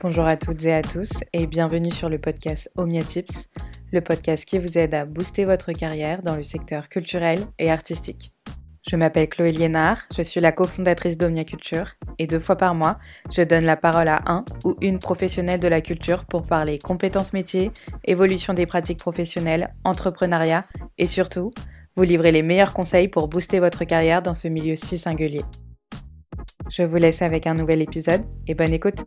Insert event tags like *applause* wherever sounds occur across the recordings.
Bonjour à toutes et à tous et bienvenue sur le podcast Omnia Tips, le podcast qui vous aide à booster votre carrière dans le secteur culturel et artistique. Je m'appelle Chloé Liénard, je suis la cofondatrice d'Omnia Culture et deux fois par mois, je donne la parole à un ou une professionnelle de la culture pour parler compétences métiers, évolution des pratiques professionnelles, entrepreneuriat et surtout, vous livrer les meilleurs conseils pour booster votre carrière dans ce milieu si singulier. Je vous laisse avec un nouvel épisode et bonne écoute.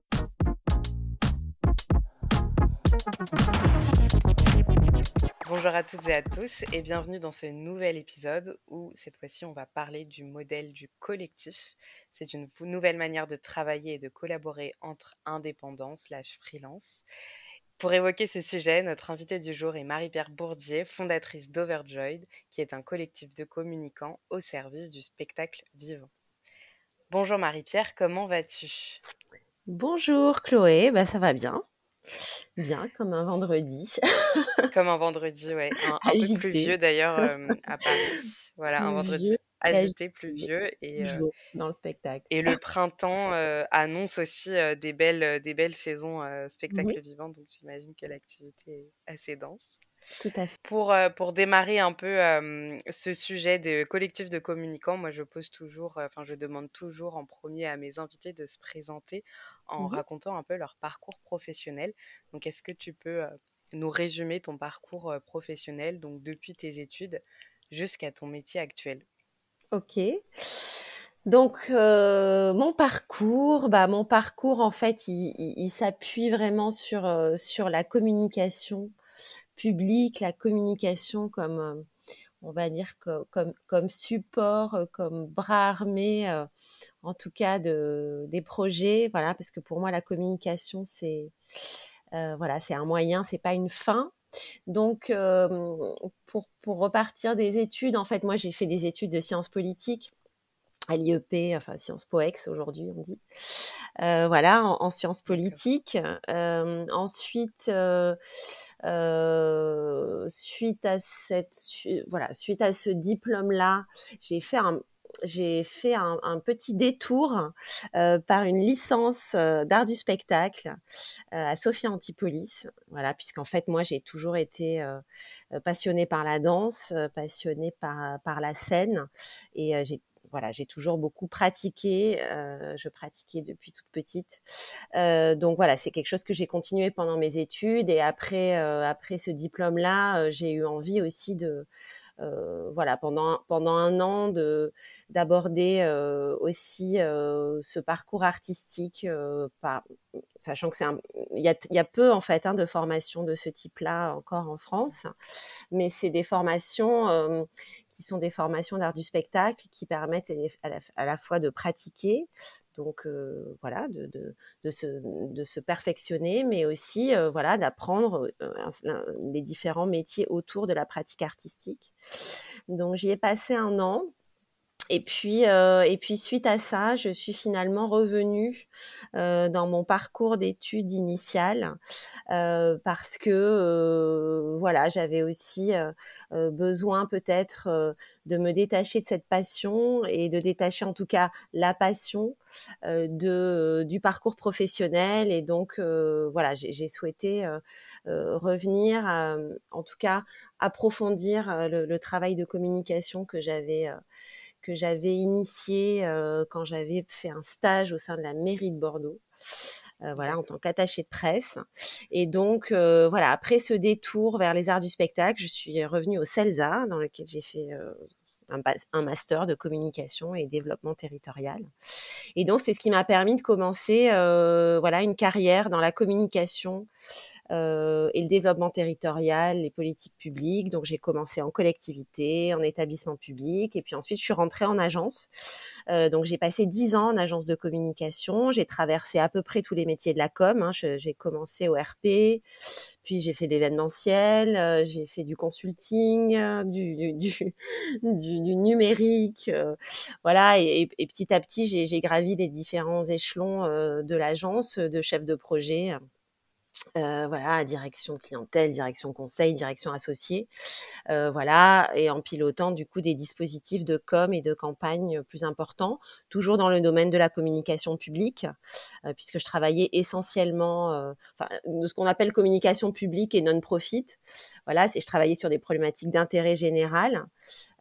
Bonjour à toutes et à tous et bienvenue dans ce nouvel épisode où cette fois-ci on va parler du modèle du collectif. C'est une nouvelle manière de travailler et de collaborer entre indépendants slash freelance. Pour évoquer ce sujet, notre invitée du jour est Marie-Pierre Bourdier, fondatrice d'Overjoyed, qui est un collectif de communicants au service du spectacle vivant. Bonjour Marie-Pierre, comment vas-tu? Bonjour Chloé, bah ça va bien. Bien, comme un vendredi. comme un vendredi, ouais. Un, *laughs* un peu plus vieux d'ailleurs *laughs* euh, à Paris. Voilà, un vendredi agité, pluvieux et euh, dans le spectacle. Et le printemps euh, annonce aussi des belles, des belles saisons spectacle vivant, donc j'imagine que l'activité est assez dense. Tout à fait. Pour, pour démarrer un peu ce sujet de collectif de communicants, moi je pose toujours, enfin je demande toujours en premier à mes invités de se présenter en mmh racontant un peu leur parcours professionnel. Donc est-ce que tu peux nous résumer ton parcours professionnel, donc depuis tes études jusqu'à ton métier actuel? Ok. Donc mon parcours, bah mon parcours en fait, il, s'appuie vraiment sur sur la communication public, la communication comme, euh, on va dire, comme, comme support, euh, comme bras armé, euh, en tout cas, de, des projets. Voilà, parce que pour moi, la communication, c'est voilà, c'est un moyen, c'est pas une fin. Donc, pour, pour repartir des études, en fait, moi, j'ai fait des études de sciences politiques à l'IEP, enfin Sciences POEX aujourd'hui on dit, voilà, en, sciences politiques. ensuite, suite à cette, voilà, suite à ce diplôme-là, j'ai fait un, j'ai fait un, petit détour par une licence d'art du spectacle à Sophia Antipolis. Voilà, puisqu'en fait, moi, j'ai toujours été passionnée par la danse, passionnée par, par la scène, et j'ai voilà, j'ai toujours beaucoup pratiqué. Euh, je pratiquais depuis toute petite. Euh, donc voilà, c'est quelque chose que j'ai continué pendant mes études. Et après, euh, après ce diplôme-là, j'ai eu envie aussi de, voilà, pendant pendant un an de d'aborder aussi ce parcours artistique, sachant que c'est il y a, y a peu en fait hein, de formations de ce type-là encore en France, mais c'est des formations qui sont des formations d'art du spectacle qui permettent à la, fois de pratiquer, donc euh, voilà, de, se, perfectionner, mais aussi euh, voilà, d'apprendre euh, les différents métiers autour de la pratique artistique. Donc j'y ai passé un an et puis, euh, et puis suite à ça, je suis finalement revenue euh, dans mon parcours d'études initiales euh, parce que euh, voilà, j'avais aussi euh, euh, besoin peut-être de me détacher de cette passion et de détacher en tout cas la passion de du parcours professionnel. Et donc voilà, j'ai souhaité revenir, en tout cas approfondir le, le, travail de communication que j'avais que j'avais initié euh, quand j'avais fait un stage au sein de la mairie de Bordeaux. Euh, voilà, en tant qu'attaché de presse. Et donc, euh, voilà, après ce détour vers les arts du spectacle, je suis revenue au CELSA, dans lequel j'ai fait un, un, master de communication et développement territorial. Et donc, c'est ce qui m'a permis de commencer, voilà, une carrière dans la communication euh, et le développement territorial, les politiques publiques. Donc j'ai commencé en collectivité, en établissement public, et puis ensuite je suis rentrée en agence. Euh, donc j'ai passé dix ans en agence de communication. J'ai traversé à peu près tous les métiers de la com. Hein. J'ai commencé au RP, puis j'ai fait l'événementiel, euh, j'ai fait du consulting, euh, du, du, du, *laughs* du, numérique, euh, voilà. Et, et, petit à petit j'ai gravi les différents échelons de l'agence, de chef de projet euh, voilà, direction clientèle, direction conseil, direction associée, euh, voilà, et en pilotant du coup des dispositifs de com et de campagne plus importants, toujours dans le domaine de la communication publique, euh, puisque je travaillais essentiellement, de ce qu'on appelle communication publique et non-profit. Voilà, c'est je travaillais sur des problématiques d'intérêt général.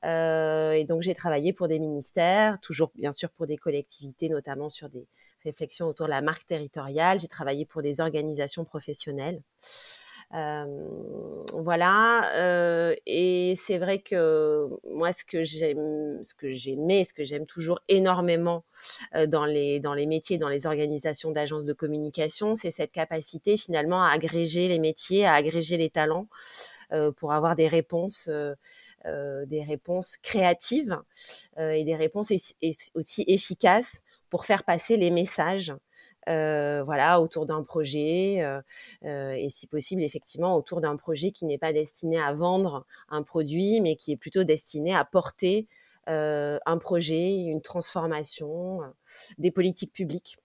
et donc j'ai travaillé pour des ministères, toujours bien sûr pour des collectivités, notamment sur des réflexion autour de la marque territoriale. J'ai travaillé pour des organisations professionnelles. Euh, voilà, euh, et c'est vrai que moi, ce que j'aime, ce que j'aimais, ce que j'aime toujours énormément euh, dans les dans les métiers, dans les organisations d'agences de communication, c'est cette capacité finalement à agréger les métiers, à agréger les talents pour avoir des réponses. des réponses créatives et des réponses aussi efficaces pour faire passer les messages euh, voilà, autour d'un projet euh, euh, et si possible effectivement autour d'un projet qui n'est pas destiné à vendre un produit, mais qui est plutôt destiné à porter un projet, une transformation, des politiques publiques.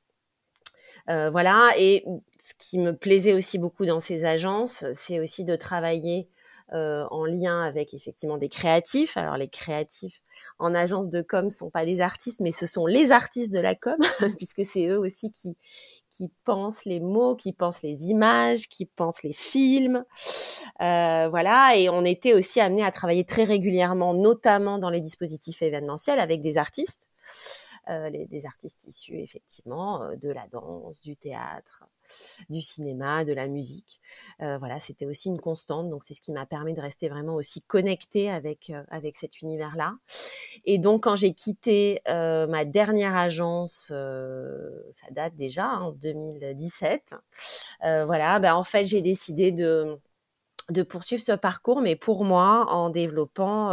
voilà, et ce qui me plaisait aussi beaucoup dans ces agences, c'est aussi de travailler euh, en lien avec effectivement des créatifs. Alors les créatifs en agence de com sont pas les artistes, mais ce sont les artistes de la com, *laughs* puisque c'est eux aussi qui qui pensent les mots, qui pensent les images, qui pensent les films, euh, voilà. Et on était aussi amené à travailler très régulièrement, notamment dans les dispositifs événementiels, avec des artistes, les, des artistes issus effectivement euh, de la danse, du théâtre, du cinéma, de la musique. Euh, voilà, c'était aussi une constante. Donc c'est ce qui m'a permis de rester vraiment aussi connectée avec euh, avec cet univers-là. Et donc quand j'ai quitté euh, ma dernière agence, ça date déjà en 2017. voilà, ben en fait j'ai décidé de de poursuivre ce parcours, mais pour moi, en développant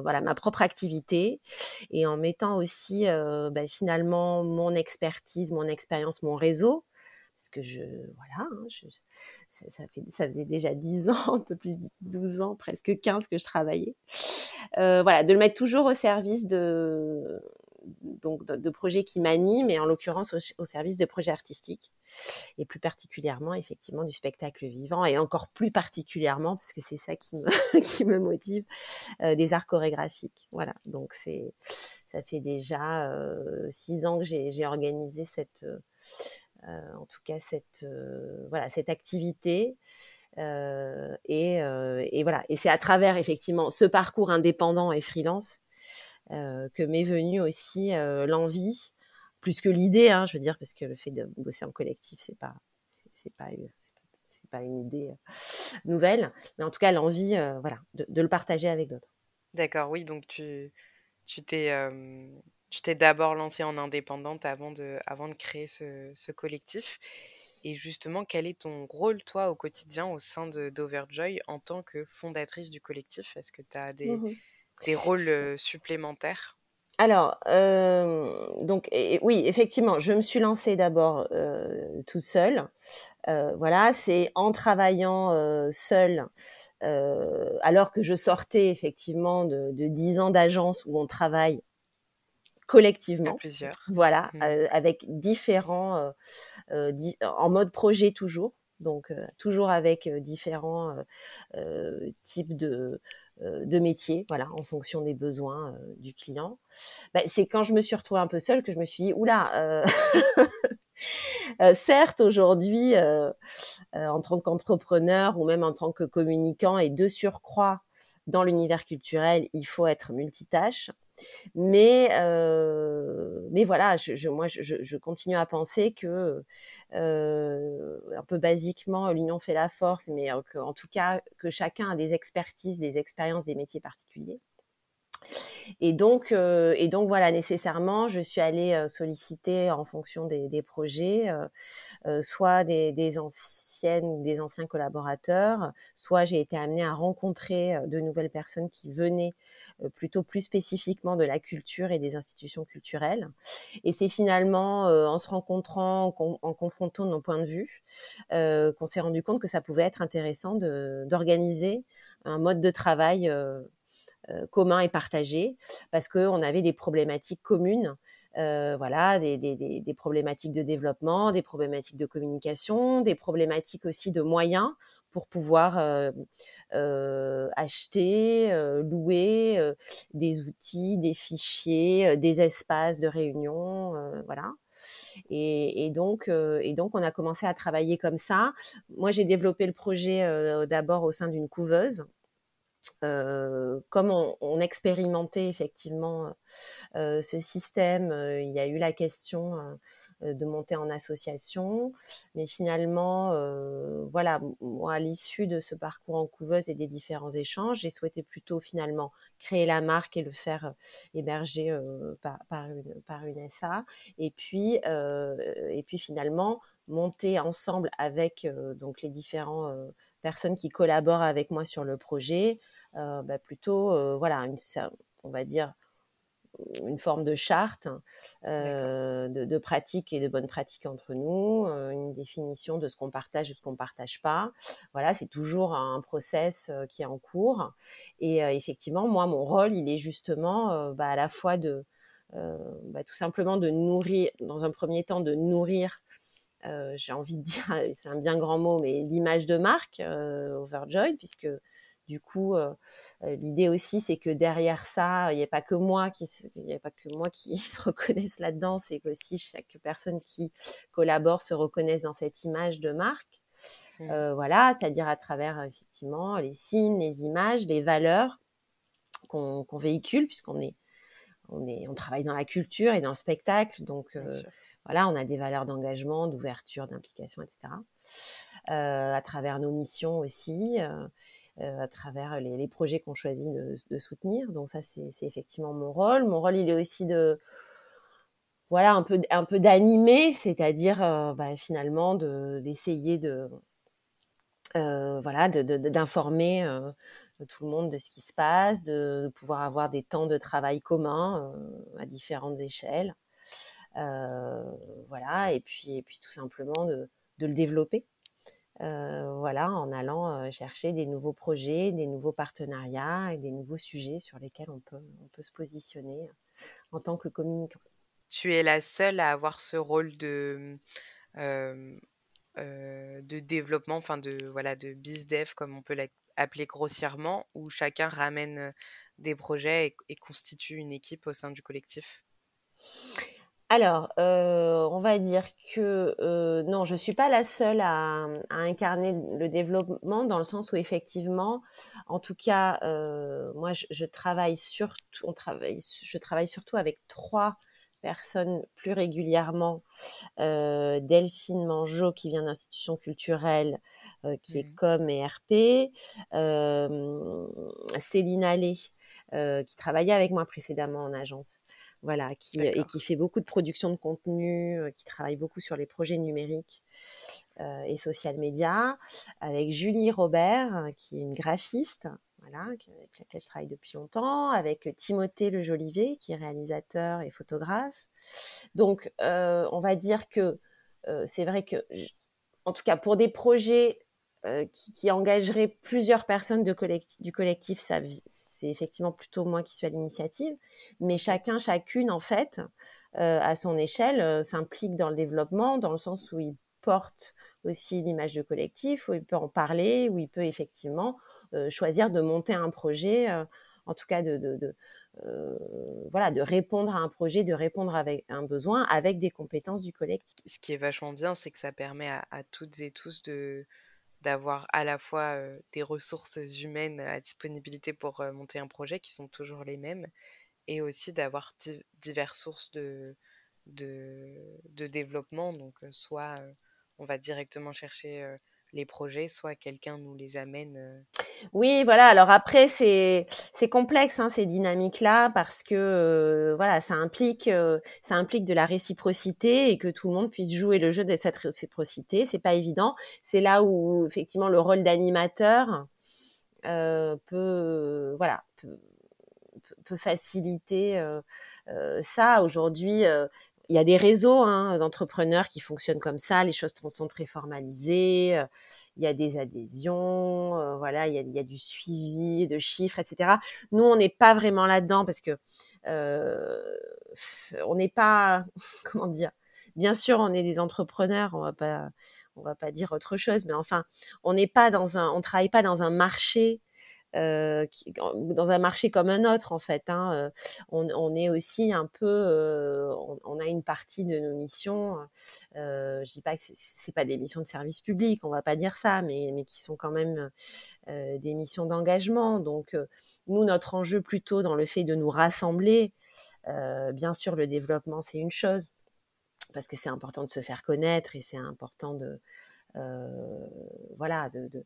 voilà ma propre activité et en mettant aussi ben, finalement mon expertise, mon expérience, mon réseau. Parce que je voilà hein, ça, fait ça faisait déjà 10 *laughs* ans un peu plus de 12 ans presque 15 que je travaillais. Euh, voilà de le mettre toujours au service de donc de, projets qui m'animent et en l'occurrence au, service de projets artistiques et plus particulièrement effectivement du spectacle vivant et encore plus particulièrement parce que c'est ça qui me, *laughs* motive euh, des arts chorégraphiques voilà donc c'est ça fait déjà euh, six ans que j'ai organisé cette euh, en tout cas cette voilà cette activité. Euh, et, voilà. Et c'est à travers effectivement ce parcours indépendant et freelance que m'est venue aussi l'envie, plus que l'idée, hein, je veux dire, parce que le fait de bosser en collectif, c'est pas, c'est pas, c'est pas une idée nouvelle, mais en tout cas l'envie, voilà, de, le partager avec d'autres. D'accord, oui, donc tu, tu t'es, tu t'es d'abord lancée en indépendante avant de, avant de créer ce, collectif. Et justement, quel est ton rôle, toi, au quotidien, au sein de d'Overjoy en tant que fondatrice du collectif? Est-ce que tu as des, mmh des rôles supplémentaires? Alors, donc oui, effectivement, je me suis lancée d'abord toute seule. voilà, c'est en travaillant seule, alors que je sortais effectivement de, de 10 ans d'agence où on travaille collectivement. plusieurs. Voilà, mmh. euh, avec différents, euh, euh, en mode projet toujours. Donc toujours avec différents types de, de métiers, voilà, en fonction des besoins du client. Bah, c'est quand je me suis retrouvée un peu seule que je me suis dit, oula, *laughs* certes, aujourd'hui, en tant qu'entrepreneur ou même en tant que communicant et de surcroît dans l'univers culturel, il faut être multitâche. Mais, euh, mais voilà, je, moi, je, je, continue à penser que, euh, un peu basiquement, l'union fait la force, mais euh, en tout cas, que chacun a des expertises, des expériences, des métiers particuliers. Et donc, euh, et donc voilà, nécessairement, je suis allée euh, solliciter en fonction des, des projets, euh, soit des, des, anciennes ou des anciens collaborateurs, soit j'ai été amenée à rencontrer de nouvelles personnes qui venaient plutôt plus spécifiquement de la culture et des institutions culturelles. Et c'est finalement en se rencontrant, en, confrontant nos points de vue, qu'on s'est rendu compte que ça pouvait être intéressant d'organiser un mode de travail euh, commun et partagé, parce qu'on avait des problématiques communes voilà, des, des, des, problématiques de développement, des problématiques de communication, des problématiques aussi de moyens pour pouvoir acheter, louer des outils, des fichiers, des espaces de réunion, voilà. Et, donc, et donc, on a commencé à travailler comme ça. Moi, j'ai développé le projet d'abord au sein d'une couveuse. Comme on, expérimentait effectivement ce système, il y a eu la question euh, de monter en association. Mais finalement, euh, voilà, moi, à l'issue de ce parcours en couveuse et des différents échanges, j'ai souhaité plutôt finalement créer la marque et le faire euh, héberger par, une, par une SA. Et puis, et puis finalement, monter ensemble avec donc les différents personnes qui collaborent avec moi sur le projet, bah, plutôt, voilà, une, on va dire, une forme de charte euh, de, de pratiques et de bonnes pratiques entre nous, euh, une définition de ce qu'on partage et ce qu'on ne partage pas. Voilà, c'est toujours un process euh, qui est en cours. Et effectivement, moi, mon rôle, il est justement bah, à la fois de bah, tout simplement de nourrir, dans un premier temps, de nourrir j'ai envie de dire, *laughs* c'est un bien grand mot, mais l'image de marque Overjoyed, puisque du coup, euh, euh, l'idée aussi, c'est que derrière ça, il n'y a pas que moi qui, il a pas que moi qui *laughs* se reconnaisse là-dedans, c'est que aussi chaque personne qui collabore se reconnaisse dans cette image de marque. Mmh. Euh, voilà, c'est-à-dire à travers effectivement les signes, les images, les valeurs qu'on véhicule, puisqu'on est, on est, on travaille dans la culture et dans le spectacle, donc voilà, on a des valeurs d'engagement, d'ouverture, d'implication, etc. à travers nos missions aussi. Euh, à travers les, projets qu'on choisit de, soutenir. Donc ça, c'est effectivement mon rôle. Mon rôle, il est aussi de voilà un peu d'animer, c'est-à-dire euh, bah, finalement d'essayer de, euh, voilà d'informer tout le monde de ce qui se passe, de, pouvoir avoir des temps de travail communs à différentes échelles, voilà et puis tout simplement de le développer. Euh, voilà, en allant euh, chercher des nouveaux projets, des nouveaux partenariats et des nouveaux sujets sur lesquels on peut, on peut se positionner en tant que communicant. Tu es la seule à avoir ce rôle de, euh, de développement, enfin de, voilà, de bizdev, comme on peut l'appeler grossièrement, où chacun ramène des projets et constitue une équipe au sein du collectif? Alors, euh, on va dire que euh, non, je suis pas la seule à, incarner le développement dans le sens où effectivement, en tout cas, euh, moi, je, travaille surtout, on travaille, je travaille surtout avec trois personnes plus régulièrement. Delphine Mangeot qui vient d'institutions culturelles, qui est mmh. com et RP. Céline Allais qui travaillait avec moi précédemment en agence voilà, qui, et qui fait beaucoup de production de contenu, qui travaille beaucoup sur les projets numériques et social media, avec Julie Robert, hein, qui est une graphiste, voilà, avec laquelle je travaille depuis longtemps, avec Timothée Le Jolivet, qui est réalisateur et photographe. Donc, on va dire que c'est vrai que, en tout cas, pour des projets euh, qui, engagerait plusieurs personnes du collectif, c'est effectivement plutôt moi qui suis à l'initiative. Mais chacun, chacune, en fait, euh, à son échelle, euh, s'implique dans le développement, dans le sens où il porte aussi l'image de collectif, où il peut en parler, où il peut effectivement choisir de monter un projet, en tout cas de, voilà, de répondre à un projet, de répondre avec un besoin avec des compétences du collectif. Ce qui est vachement bien, c'est que ça permet à toutes et tous de, d'avoir à la fois des ressources humaines à disponibilité pour monter un projet qui sont toujours les mêmes et aussi d'avoir diverses sources de, de, développement. Donc, soit on va directement chercher les projets, soit quelqu'un nous les amène. Euh. Oui, voilà. Alors après, c'est c'est complexe hein, ces dynamiques-là parce que euh, voilà, ça implique euh, ça implique de la réciprocité et que tout le monde puisse jouer le jeu de cette réciprocité. C'est pas évident. C'est là où effectivement le rôle d'animateur peut voilà peut, peut faciliter ça. Aujourd'hui, il y a des réseaux hein, d'entrepreneurs qui fonctionnent comme ça, les choses sont très formalisées, euh, il y a des adhésions, euh, voilà, il y, a, du suivi de chiffres, etc. Nous, on n'est pas vraiment là-dedans parce que euh, on n'est pas, *laughs* comment dire, bien sûr, on est des entrepreneurs, on va pas, on va pas dire autre chose, mais enfin, on n'est pas dans un, on travaille pas dans un marché euh, dans un marché comme un autre en fait. Hein, euh, on, est aussi un peu, euh, on, a une partie de nos missions. Euh, je dis pas que c'est pas des missions de service public, on va pas dire ça, mais, mais qui sont quand même des missions d'engagement. Donc nous, notre enjeu plutôt dans le fait de nous rassembler. bien sûr, le développement c'est une chose parce que c'est important de se faire connaître et c'est important de voilà de,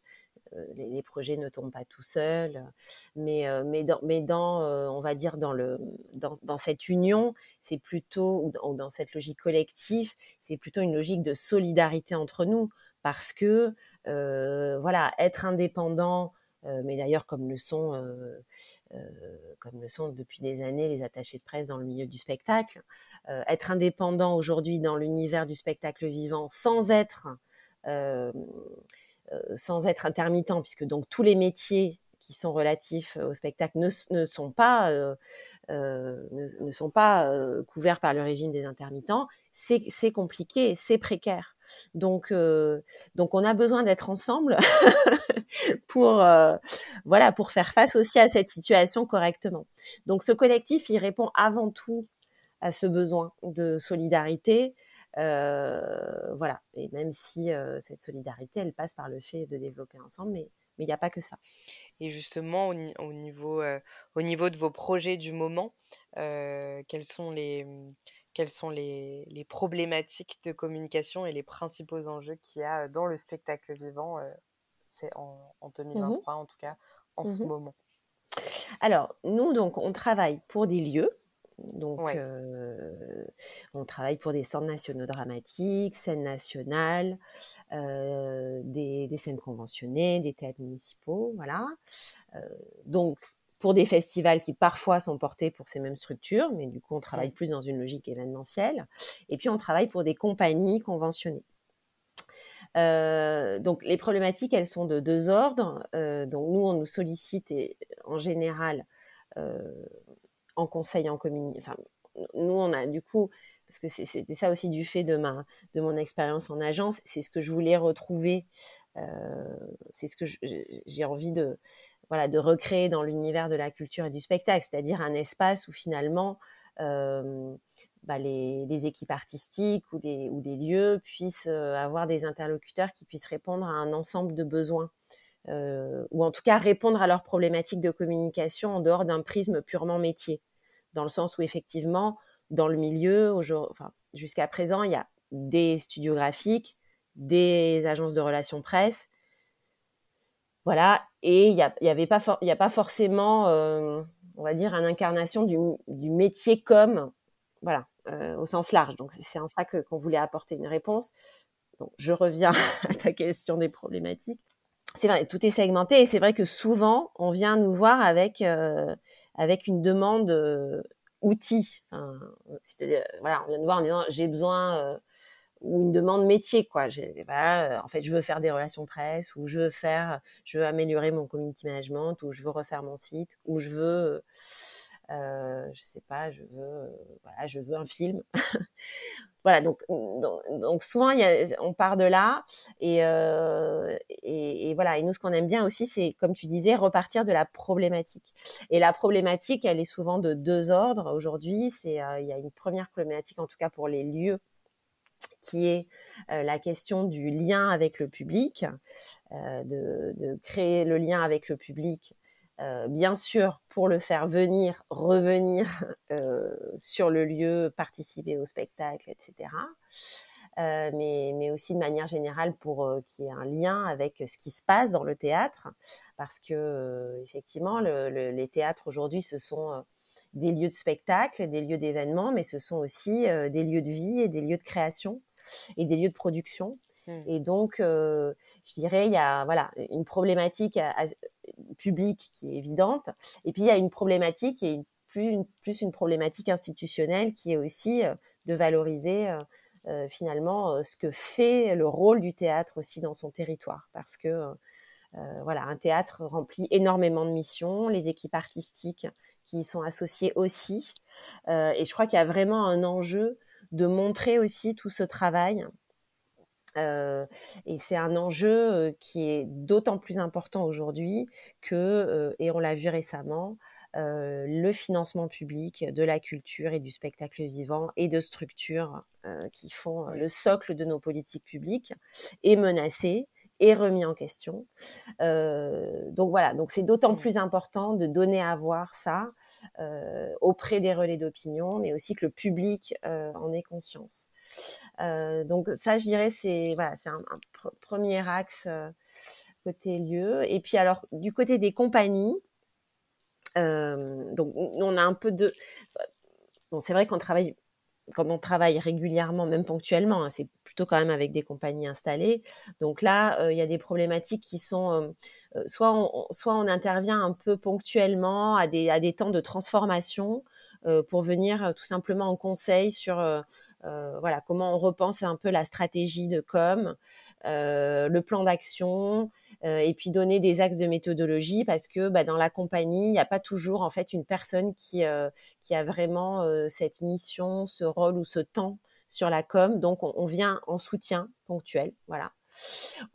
euh, les, projets ne tombent pas tout seuls, mais, euh, mais dans, mais dans euh, on va dire, dans, le, dans, dans cette union, c'est plutôt, ou dans cette logique collective, c'est plutôt une logique de solidarité entre nous, parce que, voilà, être indépendant, mais d'ailleurs comme le sont comme le sont depuis des années les attachés de presse dans le milieu du spectacle être indépendant aujourd'hui dans l'univers du spectacle vivant sans être euh, sans être intermittent, puisque donc tous les métiers qui sont relatifs au spectacle ne, sont pas, euh, euh, ne, sont pas couverts par le régime des intermittents, c'est compliqué, c'est précaire. Donc, donc on a besoin d'être ensemble *laughs* pour, voilà, pour faire face aussi à cette situation correctement. Donc, ce collectif, il répond avant tout à ce besoin de solidarité, euh, voilà. Et même si euh, cette solidarité, elle passe par le fait de développer ensemble, mais il n'y a pas que ça. Et justement, au, niveau, euh, au niveau de vos projets du moment, quelles sont les quelles sont les, les, problématiques de communication et les principaux enjeux qu'il y a dans le spectacle vivant c'est en, en, 2023 mmh en tout cas en ce mmh moment? Alors nous donc on travaille pour des lieux donc, on travaille pour des centres nationaux dramatiques, scènes nationales, des, scènes conventionnées, des théâtres municipaux, voilà. donc, pour des festivals qui parfois sont portés pour ces mêmes structures, mais du coup, on travaille plus dans une logique événementielle. Et puis, on travaille pour des compagnies conventionnées. donc les problématiques, elles sont de deux ordres. donc nous, on nous sollicite et, en général en conseil en communication. Enfin, nous, on a du coup, parce que c'était ça aussi du fait de, ma, de mon expérience en agence, c'est ce que je voulais retrouver, euh, c'est ce que j'ai envie de, voilà, de recréer dans l'univers de la culture et du spectacle, c'est-à-dire un espace où finalement euh, bah, les, équipes artistiques ou les, ou les lieux puissent euh, avoir des interlocuteurs qui puissent répondre à un ensemble de besoins. ou en tout cas répondre à leurs problématiques de communication en dehors d'un prisme purement métier dans le sens où effectivement, dans le milieu, jusqu'à présent, il y a des studios graphiques, des agences de relations presse, voilà, et il n'y a, y pas, forcément, euh, on va dire, une incarnation du, du métier comme, voilà, euh, au sens large. Donc c'est en ça qu'on voulait apporter une réponse. Donc je reviens *laughs* à ta question des problématiques c'est vrai, tout est segmenté et c'est vrai que souvent on vient nous voir avec euh, avec une demande euh, outil. Enfin, c'est-à-dire, voilà, on vient nous voir en disant j'ai besoin euh, ou une demande métier quoi. Voilà, en fait, je veux faire des relations presse ou je veux faire, je veux améliorer mon community management ou je veux refaire mon site ou je veux euh, je sais pas, je veux, voilà, je veux un film. *laughs* voilà, donc, donc, souvent on part de là et, euh, et, et, voilà. Et nous, ce qu'on aime bien aussi, c'est comme tu disais, repartir de la problématique. Et la problématique, elle est souvent de deux ordres. Aujourd'hui, euh, il y a une première problématique, en tout cas pour les lieux qui est euh, la question du lien avec le public, euh, de, de, créer le lien avec le public euh, bien sûr, pour le faire venir, revenir *laughs* euh, sur le lieu, participer au spectacle, etc. Euh, mais, mais, aussi de manière générale pour qu'il y ait un lien avec ce qui se passe dans le théâtre, parce que effectivement, le, les théâtres aujourd'hui, ce sont des lieux de spectacle, des lieux d'événements, mais ce sont aussi des lieux de vie et des lieux de création et des lieux de production. Mmh. Et donc, je dirais, il y a voilà une problématique publique qui est évidente. Et puis, il y a une problématique est plus une, plus une problématique institutionnelle qui est aussi de valoriser finalement ce que fait le rôle du théâtre aussi dans son territoire, parce que voilà, un théâtre remplit énormément de missions, les équipes artistiques qui y sont associées aussi, et je crois qu'il y a vraiment un enjeu de montrer aussi tout ce travail euh, et c'est un enjeu qui est d'autant plus important aujourd'hui que, euh, et on l'a vu récemment, le financement public de la culture et du spectacle vivant et de structures qui font le socle de nos politiques publiques est menacé est remis en question. donc voilà, donc c'est d'autant mmh. plus important de donner à voir ça auprès des relais d'opinion, mais aussi que le public euh, en ait conscience. Euh, donc ça, je dirais, c'est un, premier axe côté lieu. Et puis alors, du côté des compagnies, donc on a un peu de... Bon, c'est vrai qu'on travaille quand on travaille régulièrement, même ponctuellement, hein, c'est plutôt quand même avec des compagnies installées. Donc là, euh, il y a des problématiques qui sont euh, euh, soit, on, soit on intervient un peu ponctuellement à des, à des temps de transformation pour venir tout simplement en conseil sur voilà comment on repense un peu la stratégie de com, le plan d'action, et puis donner des axes de méthodologie parce que bah, dans la compagnie, il n'y a pas toujours en fait une personne qui, euh, qui a vraiment euh, cette mission, ce rôle ou ce temps sur la com. Donc on, vient en soutien ponctuel, voilà.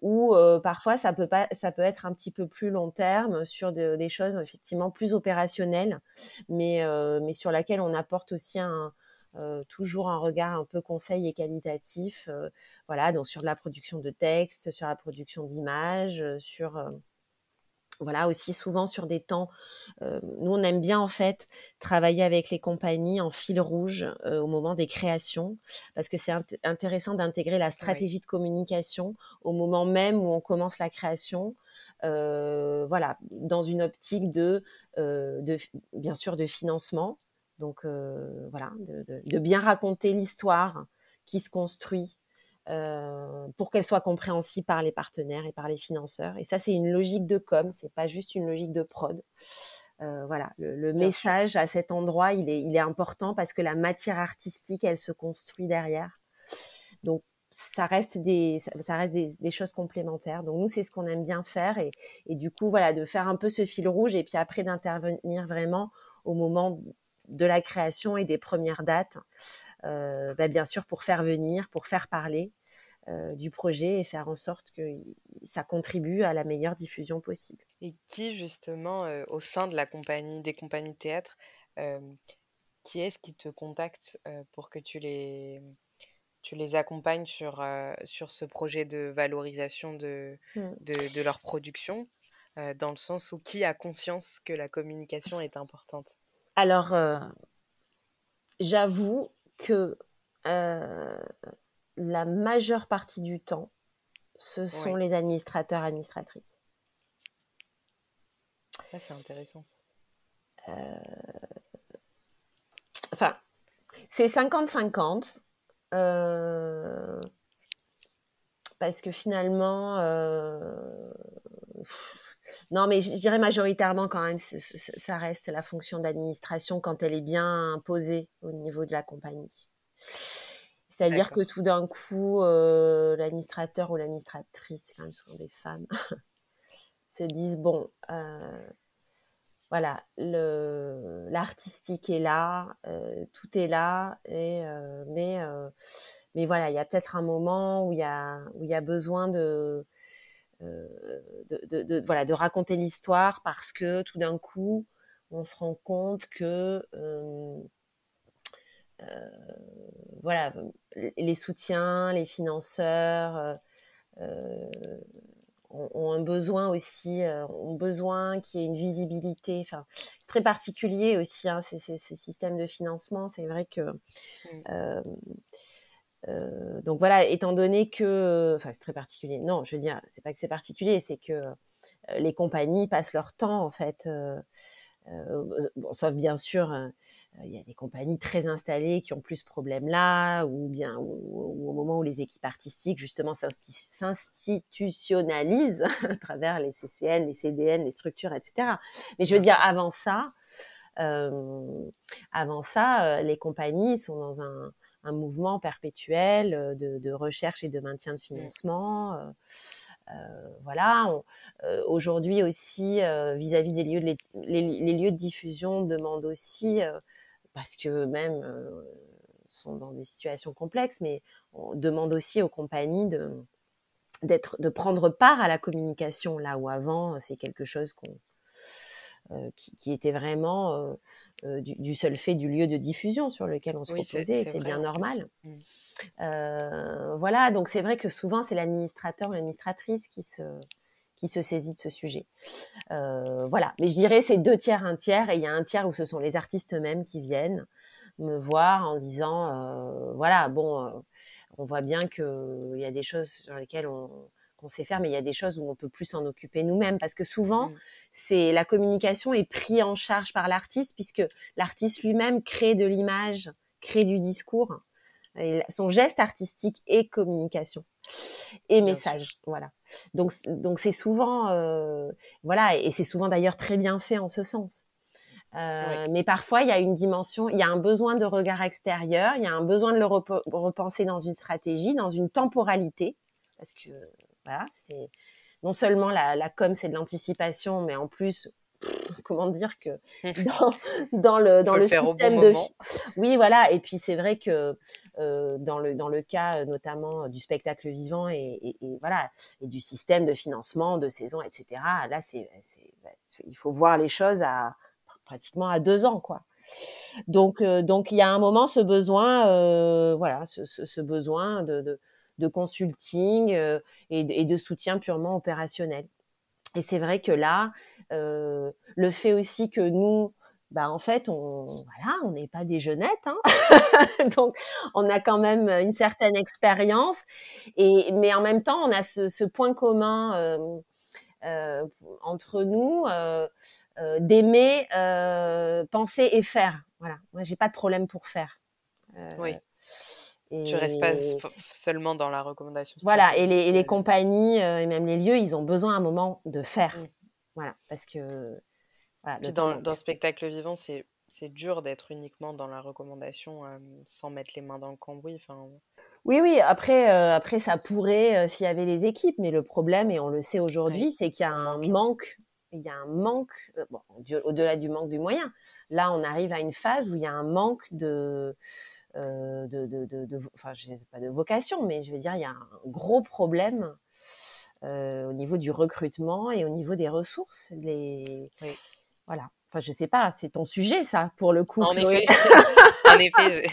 Ou parfois ça peut pas, ça peut être un petit peu plus long terme sur des choses effectivement plus opérationnelles, mais mais sur laquelle on apporte aussi un, euh, toujours un regard un peu conseil et qualitatif, euh, voilà, donc sur la production de textes, sur la production d'images, euh, sur voilà aussi souvent sur des temps. nous, on aime bien en fait travailler avec les compagnies en fil rouge au moment des créations, parce que c'est intéressant d'intégrer la stratégie de communication au moment même où on commence la création. voilà, dans une optique de, de bien sûr de financement, donc euh, voilà, de, bien raconter l'histoire qui se construit euh, pour qu'elle soit compréhensible par les partenaires et par les financeurs. Et ça, c'est une logique de com, c'est pas juste une logique de prod. Euh, voilà, le, message à cet endroit, il est, il est important parce que la matière artistique, elle se construit derrière. Donc, ça reste des, ça reste des, choses complémentaires. Donc nous, c'est ce qu'on aime bien faire et, et, du coup, voilà, de faire un peu ce fil rouge et puis après d'intervenir vraiment au moment de la création et des premières dates, euh, bah, bien sûr pour faire venir, pour faire parler euh, du projet et faire en sorte que ça contribue à la meilleure diffusion possible. Et qui justement euh, au sein de la compagnie, des compagnies théâtre, qui est-ce qui te contacte pour que tu les tu les accompagnes sur, sur ce projet de valorisation de, mmh. de, de, leur production, dans le sens où qui a conscience que la communication est importante? Alors, euh, j'avoue que euh, la majeure partie du temps, ce sont les administrateurs, administratrices. Ça, c'est intéressant. Euh, enfin, c'est 50-50. parce que finalement, non, mais je dirais majoritairement quand même, ça reste la fonction d'administration quand elle est bien posée au niveau de la compagnie. C'est-à-dire que tout d'un coup, euh, l'administrateur ou l'administratrice, quand même souvent des femmes, *laughs* se disent bon, euh, voilà, l'artistique est là, euh, tout est là, et, mais, mais voilà, il y a peut-être un moment où il y a, où il y a besoin de, euh, de, voilà, de raconter l'histoire parce que tout d'un coup, on se rend compte que euh, euh, voilà, les soutiens, les financeurs ont, un besoin aussi, ont besoin qu'il y ait une visibilité. Enfin, c'est très particulier aussi, hein, ce système de financement. C'est vrai que mmh. Euh, donc voilà, étant donné que, enfin c'est très particulier. Non, je veux dire, c'est pas que c'est particulier, c'est que euh, les compagnies passent leur temps en fait. Euh, bon, sauf bien sûr, il y a des compagnies très installées qui ont plus ce problème-là, ou bien au moment où les équipes artistiques justement s'institutionnalisent *laughs* à travers les CCN, les CDN, les structures, etc. Mais je veux dire, avant ça, avant ça, les compagnies sont dans un un mouvement perpétuel de, recherche et de maintien de mmh. financement. voilà. Aujourd'hui aussi, vis-à-vis des lieux, de les, lieux de diffusion demandent aussi, parce que même sont dans des situations complexes, mais on demande aussi aux compagnies de d'être de prendre part à la communication là où avant c'est quelque chose qu'on euh, qui, était vraiment euh, euh, du, seul fait du lieu de diffusion sur lequel on se reposait, c'est bien normal. Mmh. voilà, donc c'est vrai que souvent c'est l'administrateur ou l'administratrice qui se qui se saisit de ce sujet. voilà, mais je dirais c'est deux tiers, un tiers, et il y a un tiers où ce sont les artistes eux-mêmes qui viennent me voir en disant, voilà, bon, on voit bien qu'il y a des choses sur lesquelles on, qu'on sait faire, mais il y a des choses où on peut plus s'en occuper nous-mêmes parce que souvent, mmh. c'est la communication est prise en charge par l'artiste puisque l'artiste lui-même crée de l'image, crée du discours. son geste artistique est communication et message, voilà. Donc donc c'est souvent euh, voilà et c'est souvent d'ailleurs très bien fait en ce sens. Euh, mais parfois, il y a une dimension, il y a un besoin de regard extérieur, il y a un besoin de le repenser dans une stratégie, dans une temporalité, parce que voilà, c'est non seulement la, la com, c'est de l'anticipation, mais en plus, comment dire que *laughs* dans, dans le dans le, système de oui voilà et puis c'est vrai que euh, dans le dans le cas euh, notamment du spectacle vivant et, et, et, voilà et du système de financement de saison etc là c'est il faut voir les choses à pratiquement à deux ans quoi. Donc euh, donc il y a un moment ce besoin euh, voilà ce, ce, ce besoin de, de de consulting euh, et, de soutien purement opérationnel. Et c'est vrai que là, euh, le fait aussi que nous, bah en fait, on voilà, on n'est pas des jeunettes, hein *laughs* donc on a quand même une certaine expérience. Et mais en même temps, on a ce, point commun euh, entre nous d'aimer penser et faire. Voilà, moi j'ai pas de problème pour faire. Et... Tu restes pas seulement dans la recommandation. Voilà, et les, et les compagnies euh, et même les lieux, ils ont besoin à un moment de faire. Mmh. Voilà, parce que. Voilà, dans, dans le spectacle vivant, c'est c'est dur d'être uniquement dans la recommandation euh, sans mettre les mains dans le cambouis. Oui, oui. Après, euh, après ça pourrait s'il y avait les équipes, mais le problème, et on le sait aujourd'hui, c'est qu'il y a un manque. Il y a un manque, bon, au-delà du manque du moyen. Là, on arrive à une phase où il y a un manque de, euh, de, de, de, enfin, je sais pas de vocation, mais je veux dire, il y a un gros problème euh, au niveau du recrutement et au niveau des ressources. Les, voilà. Enfin, je sais pas, c'est ton sujet, ça, pour le coup. *laughs* En effet, en effet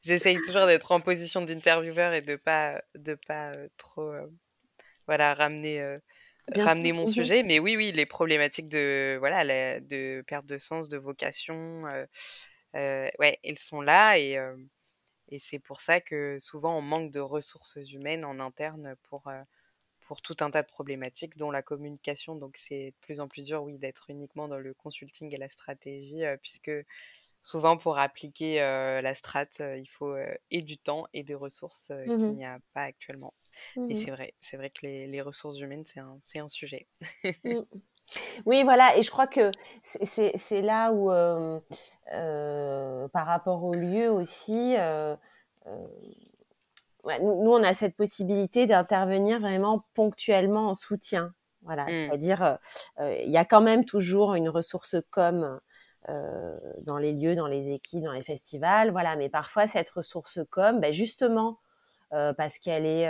j'essaye toujours d'être en position d'intervieweur et de pas, de pas euh, trop, voilà, ramener. ramener mon mmh sujet, mais oui, oui, les problématiques de voilà, de perte de sens, de vocation, ouais, elles sont là et et c'est pour ça que souvent on manque de ressources humaines en interne pour, pour tout un tas de problématiques, dont la communication. Donc c'est de plus en plus dur, oui, d'être uniquement dans le consulting et la stratégie, puisque souvent pour appliquer la strat, il faut et du temps et des ressources mmh qu'il n'y a pas actuellement. Et mmh c'est vrai, c'est vrai que les, les ressources humaines, c'est un, un, sujet. Mmh. *laughs* Oui, voilà, et je crois que c'est là où, euh, euh, par rapport au lieu aussi, euh, nous, on a cette possibilité d'intervenir vraiment ponctuellement en soutien. Voilà, mmh. c'est-à-dire, il y a quand même toujours une ressource com dans les lieux, dans les équipes, dans les festivals, voilà, mais parfois cette ressource com, ben justement, parce qu'elle est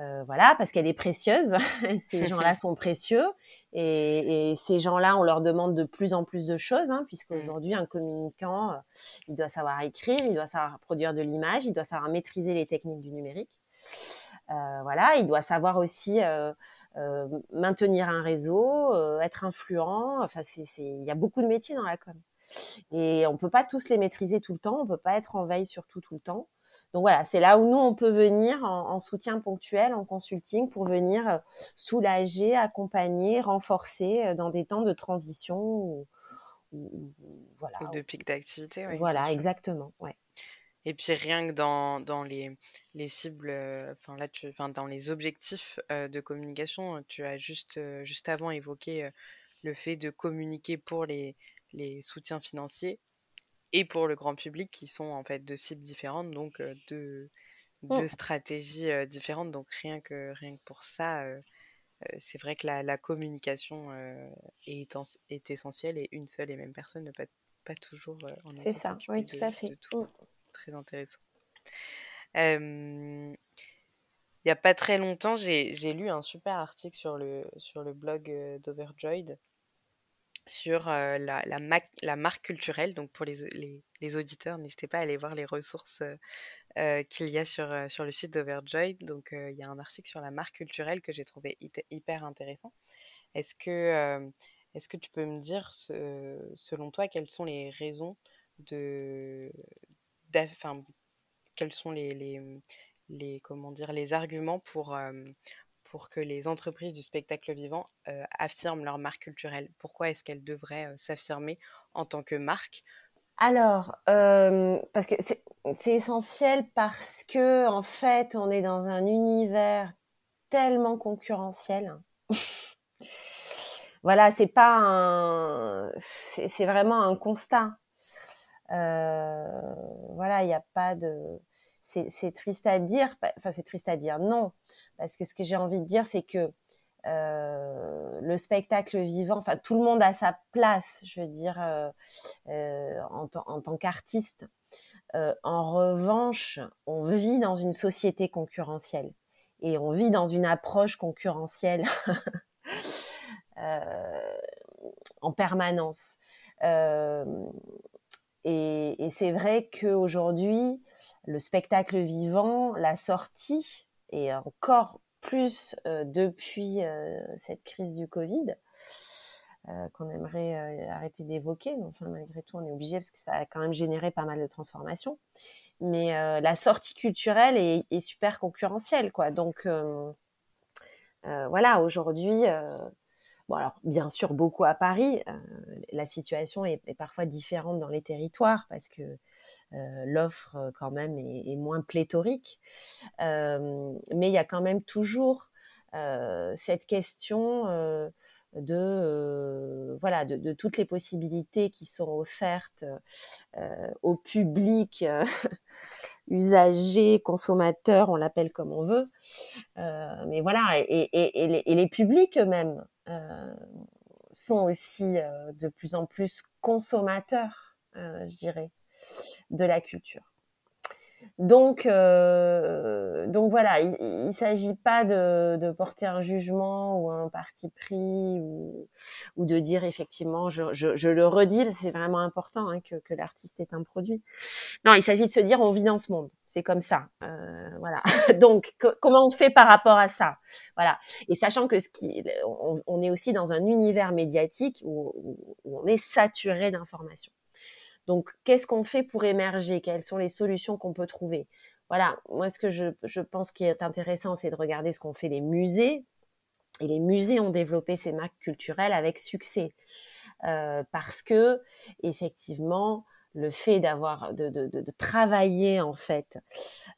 euh, voilà, parce qu'elle est précieuse. *laughs* ces *laughs* gens-là sont précieux et, ces gens-là, on leur demande de plus en plus de choses, hein, puisqu'aujourd'hui, un communicant, euh, il doit savoir écrire, il doit savoir produire de l'image, il doit savoir maîtriser les techniques du numérique. Euh, voilà, il doit savoir aussi maintenir un réseau, être influent. Enfin, il y a beaucoup de métiers dans la com. Et on peut pas tous les maîtriser tout le temps, on peut pas être en veille sur tout tout le temps. Donc voilà, c'est là où nous, on peut venir en, soutien ponctuel, en consulting, pour venir euh, soulager, accompagner, renforcer euh, dans des temps de transition ou, voilà. de pic d'activité. voilà, exactement. Ouais. Et puis rien que dans, dans les, les cibles, euh, enfin là, tu, dans les objectifs de communication, tu as juste, juste avant évoqué le fait de communiquer pour les, les soutiens financiers et pour le grand public qui sont en fait deux cibles différentes, donc deux, deux, stratégies différentes. Donc rien que, rien que pour ça, c'est vrai que la, communication est, est, essentielle et une seule et même personne ne peut pas toujours en C'est ça, oui, tout à fait. Tout. Très intéressant. Il n'y a pas très longtemps, j'ai lu un super article sur le, sur le blog d'Overjoyed sur la, marque culturelle. Donc pour les, les, auditeurs, n'hésitez pas à aller voir les ressources qu'il y a sur, sur le site d'Overjoyed. Donc il y a un article sur la marque culturelle que j'ai trouvé hyper intéressant. Est-ce que, est-ce que tu peux me dire, selon toi, quelles sont les raisons de... Enfin, quels sont les, les, comment dire, les arguments pour, pour que les entreprises du spectacle vivant affirment leur marque culturelle? Pourquoi est-ce qu'elles devraient s'affirmer en tant que marque? Alors, parce que c'est essentiel parce que en fait, on est dans un univers tellement concurrentiel. *laughs* voilà, c'est pas un, c'est vraiment un constat. voilà, il n'y a pas de, c'est triste à dire. Enfin, c'est triste à dire, non, parce que ce que j'ai envie de dire, c'est que euh, le spectacle vivant, enfin tout le monde a sa place, je veux dire, euh, euh, en, tant qu'artiste. en revanche, on vit dans une société concurrentielle et on vit dans une approche concurrentielle *laughs* en permanence. et, et c'est vrai qu'aujourd'hui, le spectacle vivant, la sortie, et encore plus euh, depuis euh, cette crise du Covid, euh, qu'on aimerait arrêter d'évoquer. Mais enfin, malgré tout, on est obligé parce que ça a quand même généré pas mal de transformations. Mais la sortie culturelle est, super concurrentielle, quoi. Donc, voilà, aujourd'hui, Bon, alors bien sûr, beaucoup à Paris. la situation est, parfois différente dans les territoires parce que l'offre euh, quand même est, moins pléthorique, euh, mais il y a quand même toujours cette question de voilà de, toutes les possibilités qui sont offertes au public *laughs* usager consommateur on l'appelle comme on veut. Mais voilà et, les, et les, publics eux-mêmes sont aussi de plus en plus consommateurs je dirais de la culture. Donc, euh, donc voilà, il ne s'agit pas de, porter un jugement ou un parti pris ou, ou de dire effectivement, je, je, le redis, c'est vraiment important hein, que, que l'artiste est un produit. Non, il s'agit de se dire, on vit dans ce monde, c'est comme ça. Euh, voilà. *laughs* Donc, comment on fait par rapport à ça? Voilà. Et sachant que ce qui, on, est aussi dans un univers médiatique où on est saturé d'informations. Donc, qu'est-ce qu'on fait pour émerger? Quelles sont les solutions qu'on peut trouver? Voilà, moi, ce que je, pense qui est intéressant, c'est de regarder ce qu'ont fait les musées. Et les musées ont développé ces marques culturelles avec succès. Euh, parce que, effectivement, le fait d'avoir, de, travailler, en fait,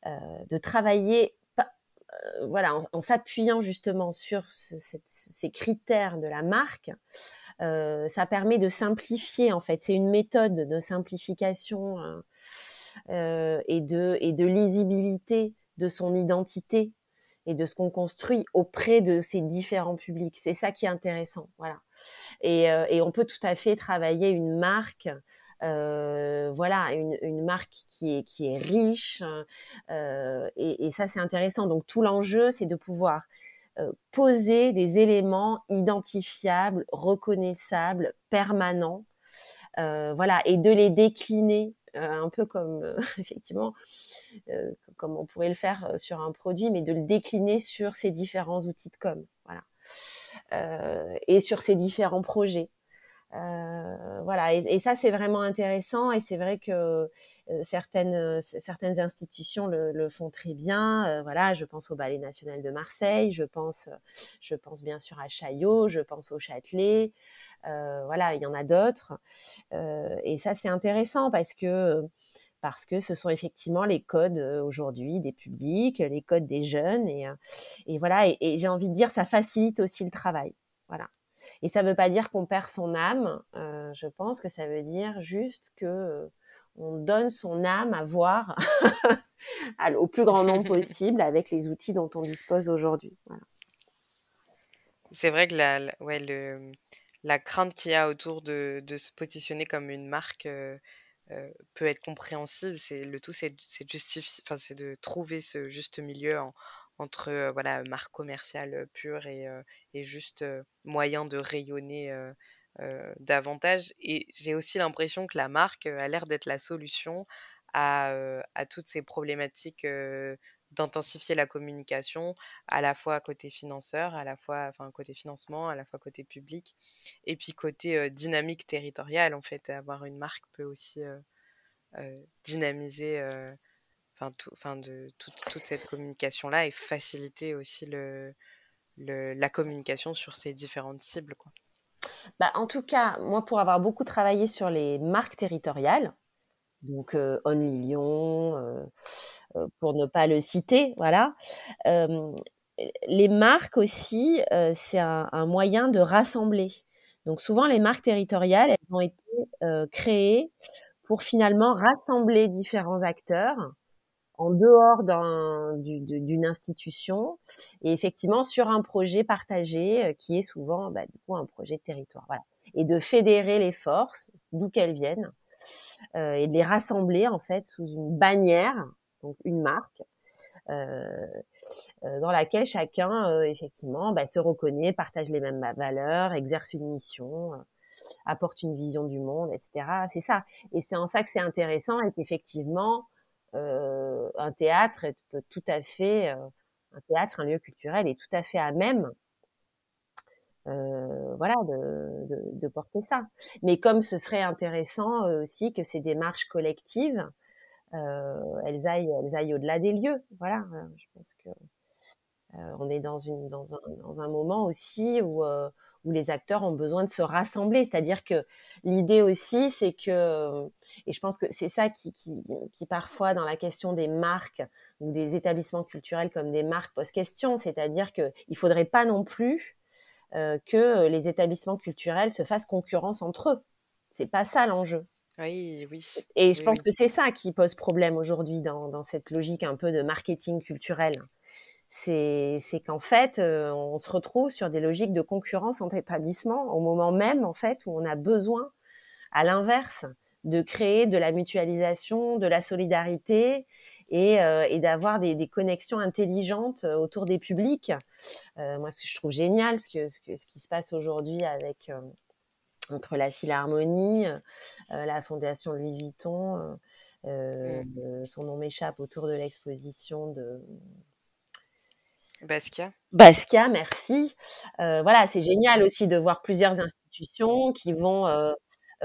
euh, de travailler euh, voilà, en, s'appuyant justement sur ces critères de la marque, euh, ça permet de simplifier en fait. C'est une méthode de simplification euh, euh, et de lisibilité de son identité et de ce qu'on construit auprès de ces différents publics. C'est ça qui est intéressant, voilà. Et, et on peut tout à fait travailler une marque euh, voilà, une, marque qui est, riche. Euh, et, ça, c'est intéressant. Donc, tout l'enjeu, c'est de pouvoir euh, poser des éléments identifiables, reconnaissables, permanents, euh, voilà, et de les décliner euh, un peu comme *laughs* effectivement comme on pourrait le faire sur un produit, mais de le décliner sur ces différents outils de com, voilà, et sur ces différents projets. Euh, voilà, et, ça c'est vraiment intéressant et c'est vrai que euh, certaines euh, certaines institutions le, font très bien. voilà, je pense au Ballet National de Marseille, je pense je pense bien sûr à Chaillot, je pense au Châtelet. voilà, il y en a d'autres et ça c'est intéressant parce que parce que ce sont effectivement les codes aujourd'hui des publics, les codes des jeunes et, et voilà et j'ai envie de dire ça facilite aussi le travail. Voilà. Et ça ne veut pas dire qu'on perd son âme. Euh, je pense que ça veut dire juste que euh, on donne son âme à voir *laughs* au plus grand nombre *laughs* possible avec les outils dont on dispose aujourd'hui. C'est vrai que la, ouais, le, la crainte qu'il y a autour de, de, se positionner comme une marque euh, euh, peut être compréhensible. C'est le tout, c'est de, c'est de trouver ce juste milieu entre voilà marque commerciale pure et, et juste moyen de rayonner davantage. Et j'ai aussi l'impression que la marque a l'air d'être la solution à, à, toutes ces problématiques d'intensifier la communication à la fois côté financeur, à la fois enfin côté financement, à la fois côté public et puis côté dynamique territoriale en fait avoir une marque peut aussi dynamiser enfin de toute, cette communication là et faciliter aussi le, la communication sur ces différentes cibles. Bah, en tout cas, moi pour avoir beaucoup travaillé sur les marques territoriales, donc euh, Only Lyon, euh, euh, pour ne pas le citer, voilà. les marques aussi, c'est un, moyen de rassembler. Donc souvent, les marques territoriales, elles ont été créées pour finalement rassembler différents acteurs en dehors d'une institution et effectivement sur un projet partagé qui est souvent bah, du coup un projet de territoire. Voilà. Et de fédérer les forces, d'où qu'elles viennent, euh, et de les rassembler en fait sous une bannière, donc une marque, euh, euh, dans laquelle chacun effectivement bah, se reconnaît, partage les mêmes valeurs, exerce une mission, apporte une vision du monde, etc. C'est ça. Et c'est en ça que c'est intéressant et qu'effectivement un théâtre peut tout à fait, un théâtre, un lieu culturel est tout à fait à même euh, voilà, de, de, de, porter ça. Mais comme ce serait intéressant euh, aussi que ces démarches collectives, euh, elles aillent, elles aillent au-delà des lieux. Voilà, euh, je pense que euh, on est dans une, dans un, dans un moment aussi où où les acteurs ont besoin de se rassembler. C'est-à-dire que l'idée aussi, c'est que, et je pense que c'est ça qui, qui, qui, parfois dans la question des marques ou des établissements culturels comme des marques pose question, c'est-à-dire que il faudrait pas non plus euh, que les établissements culturels se fassent concurrence entre eux. C'est pas ça l'enjeu. Oui, oui. Et je pense que c'est ça qui pose problème aujourd'hui dans, dans, cette logique un peu de marketing culturel. C'est qu'en fait, euh, on se retrouve sur des logiques de concurrence entre établissements au moment même, en fait, où on a besoin, à l'inverse, de créer de la mutualisation, de la solidarité et, euh, et d'avoir des, des, connexions intelligentes euh, autour des publics. Euh, moi, ce que je trouve génial, ce, que, ce, que, ce qui se passe aujourd'hui avec euh, entre la Philharmonie, la Fondation Louis Vuitton, mmh. son nom m'échappe autour de l'exposition de Basquiat. Basquiat, merci. voilà, c'est génial aussi de voir plusieurs institutions qui vont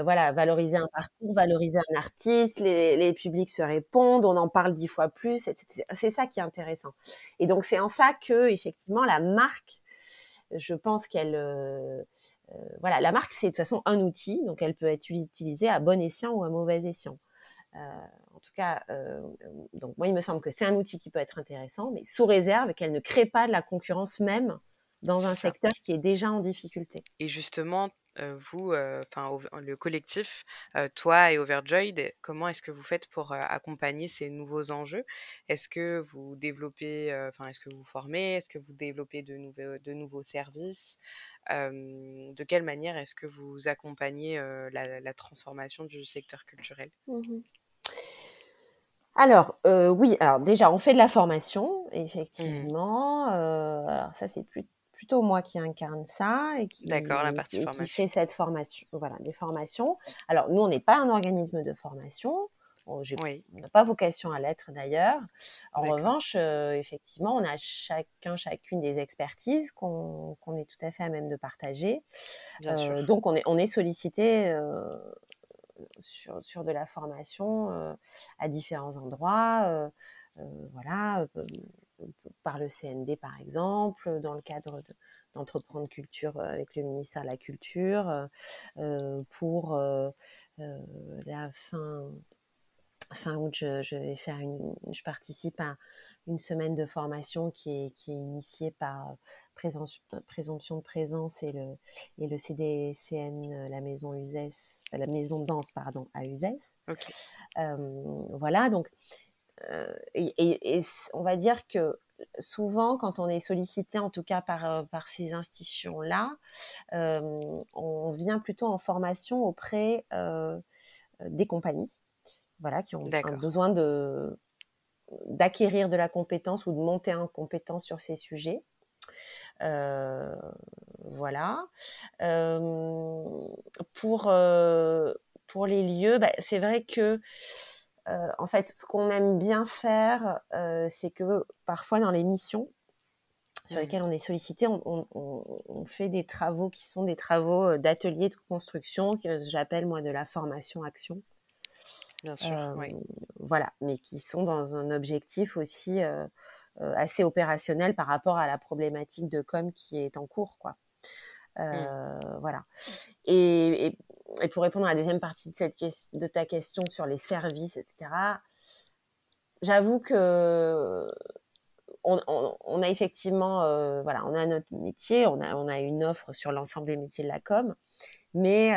voilà, valoriser un parcours, valoriser un artiste, les, les, publics se répondent, on en parle dix fois plus, c'est ça qui est intéressant. Et donc c'est en ça que effectivement la marque, je pense qu'elle, euh, euh, voilà, la marque c'est de toute façon un outil, donc elle peut être utilisée à bon escient ou à mauvais escient. Euh, en tout cas, euh, donc moi il me semble que c'est un outil qui peut être intéressant, mais sous réserve qu'elle ne crée pas de la concurrence même dans un secteur qui est déjà en difficulté. Et justement, vous, enfin le collectif, toi et Overjoyed, comment est-ce que vous faites pour accompagner ces nouveaux enjeux? Est-ce que vous développez, enfin est-ce que vous formez? Est-ce que vous développez de nouveaux, de nouveaux services? De quelle manière est-ce que vous accompagnez la, transformation du secteur culturel? Mmh Alors oui, alors déjà on fait de la formation, mmh. effectivement. alors ça c'est plus plutôt moi qui incarne ça et qui, la partie qui fait cette formation, voilà, des formations. Alors nous, on n'est pas un organisme de formation. On n'a pas vocation à l'être d'ailleurs. En revanche, euh, effectivement, on a chacun, chacune des expertises qu'on est tout à fait à même de partager. Euh, donc, on est, on est sollicité euh, sur, de la formation à différents endroits. voilà par le CND par exemple, dans le cadre d'entreprendre culture euh, avec le ministère de la Culture, euh, euh, pour la fin fin août, je, vais faire une, je participe à une semaine de formation qui est, qui est initiée par, présomption de présence et le, et le CDCN, la maison USES, la maison de danse, pardon, à USES. voilà, donc, et, on va dire que souvent, quand on est sollicité, en tout cas par, par ces institutions-là, on vient plutôt en formation auprès des compagnies, voilà, qui ont besoin de d'acquérir de la compétence ou de monter en compétence sur ces sujets. Euh, voilà. Euh, pour, euh, pour les lieux, bah, c'est vrai que en fait, ce qu'on aime bien faire, c'est que parfois dans les missions sur lesquelles on est sollicité, on, on, fait des travaux qui sont des travaux d'ateliers de construction que j'appelle moi de la formation action. Bien sûr, oui. Voilà, mais qui sont dans un objectif aussi euh, assez opérationnel par rapport à la problématique de com qui est en cours, quoi. Mmh. Euh, voilà. Et, pour répondre à la deuxième partie de, cette de ta question sur les services, etc., j'avoue que on, a effectivement, euh, voilà, on a notre métier, on a, on a une offre sur l'ensemble des métiers de la com, mais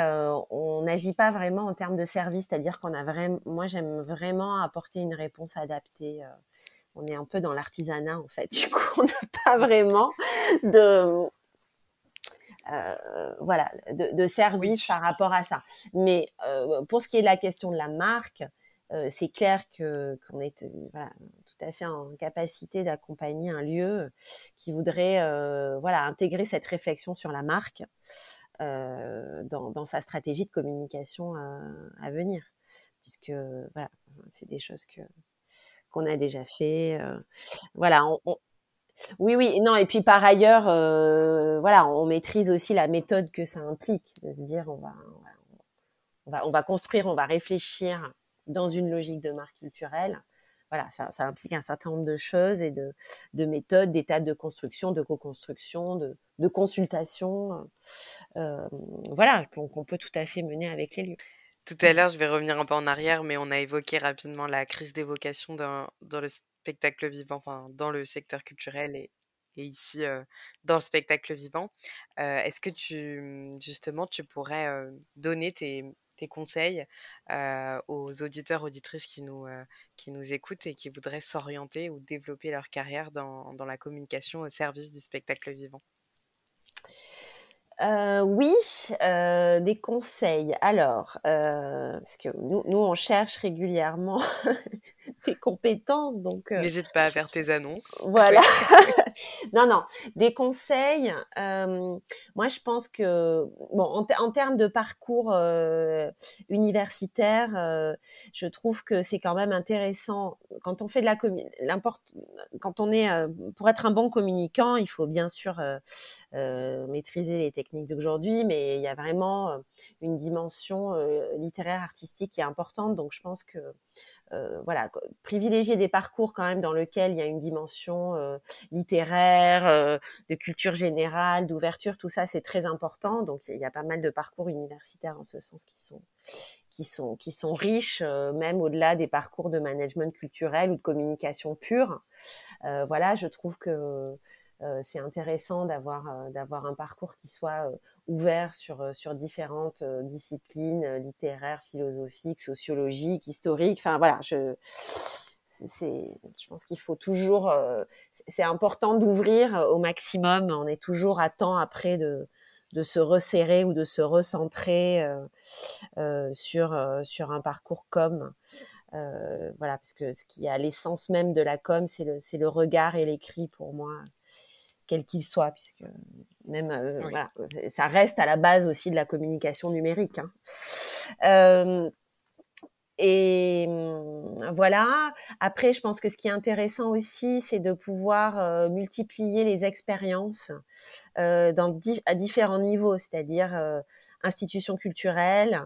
on n'agit pas vraiment en termes de service, c'est-à-dire qu'on a vraiment, moi j'aime vraiment apporter une réponse adaptée on est un peu dans l'artisanat en fait. *laughs* Du coup, on n'a pas vraiment de euh, voilà de, service par rapport à ça. Mais euh, pour ce qui est de la question de la marque, euh, c'est clair que qu'on est tout à fait en capacité d'accompagner un lieu qui voudrait voilà intégrer cette réflexion sur la marque dans, sa stratégie de communication à venir, puisque voilà c'est des choses que qu'on a déjà fait. Euh, voilà, oui, oui, non, et puis par ailleurs, euh, voilà, on maîtrise aussi la méthode que ça implique, de se dire on va, on va, on va construire, on va réfléchir dans une logique de marque culturelle. Voilà, ça, implique un certain nombre de choses et de, de méthodes, d'étapes de construction, de co-construction, de, de consultation, euh, voilà, qu'on peut tout à fait mener avec les lieux. Tout à l'heure, je vais revenir un peu en arrière, mais on a évoqué rapidement la crise des vocations dans, le spectacle vivant, enfin dans le secteur culturel et, ici dans le spectacle vivant. Est-ce que tu, justement, tu pourrais donner tes, conseils aux auditeurs, auditrices qui nous, qui nous écoutent et qui voudraient s'orienter ou développer leur carrière dans la communication au service du spectacle vivant? Euh, oui, euh, des conseils. Alors, euh, parce que nous, nous, on cherche régulièrement *laughs* des compétences, donc. N'hésite pas à faire tes annonces. Voilà. *laughs* *laughs* non, non, des conseils. moi, je pense que, bon, en, termes de parcours universitaire, je trouve que c'est quand même intéressant quand on fait de la quand on est pour être un bon communicant, il faut bien sûr maîtriser les techniques d'aujourd'hui, mais il y a vraiment euh, une dimension euh, littéraire, artistique qui est importante. Donc, je pense que euh, voilà, privilégier des parcours quand même dans lesquels il y a une dimension littéraire, de culture générale, d'ouverture, tout ça, c'est très important. Donc, il y a pas mal de parcours universitaires en ce sens qui sont qui sont qui sont riches, même au-delà des parcours de management culturel ou de communication pure. voilà, je trouve que euh, c'est intéressant d'avoir euh, d'avoir un parcours qui soit euh, ouvert sur sur différentes disciplines littéraires, philosophiques, sociologiques, historiques. Enfin voilà, je c'est, je pense qu'il faut toujours, c'est important d'ouvrir au maximum. On est toujours à temps après de, de se resserrer ou de se recentrer sur sur un parcours com. voilà, parce que ce qui est à l'essence même de la com, c'est le c'est le regard et l'écrit pour moi quel qu'il soit, puisque même euh, voilà, ça reste à la base aussi de la communication numérique. Hein. Euh, et hum, voilà. Après, je pense que ce qui est intéressant aussi, c'est de pouvoir euh, multiplier les expériences dans à différents niveaux, c'est-à-dire institutions culturelles,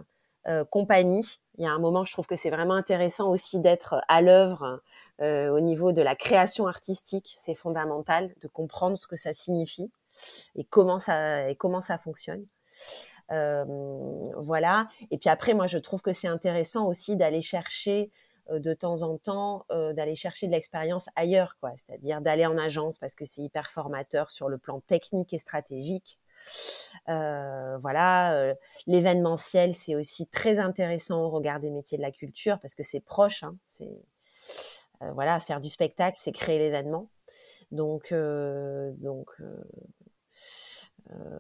compagnie il y a un moment, je trouve que c'est vraiment intéressant aussi d'être à l'œuvre euh, au niveau de la création artistique. C'est fondamental de comprendre ce que ça signifie et comment ça et comment ça fonctionne. Euh, voilà. Et puis après, moi, je trouve que c'est intéressant aussi d'aller chercher de temps en temps d'aller chercher de l'expérience ailleurs, quoi. C'est-à-dire d'aller en agence parce que c'est hyper formateur sur le plan technique et stratégique. Voilà, l'événementiel, c'est aussi très intéressant au regard des métiers de la culture parce que c'est proche. Hein, c'est voilà, faire du spectacle, c'est créer l'événement. Donc, donc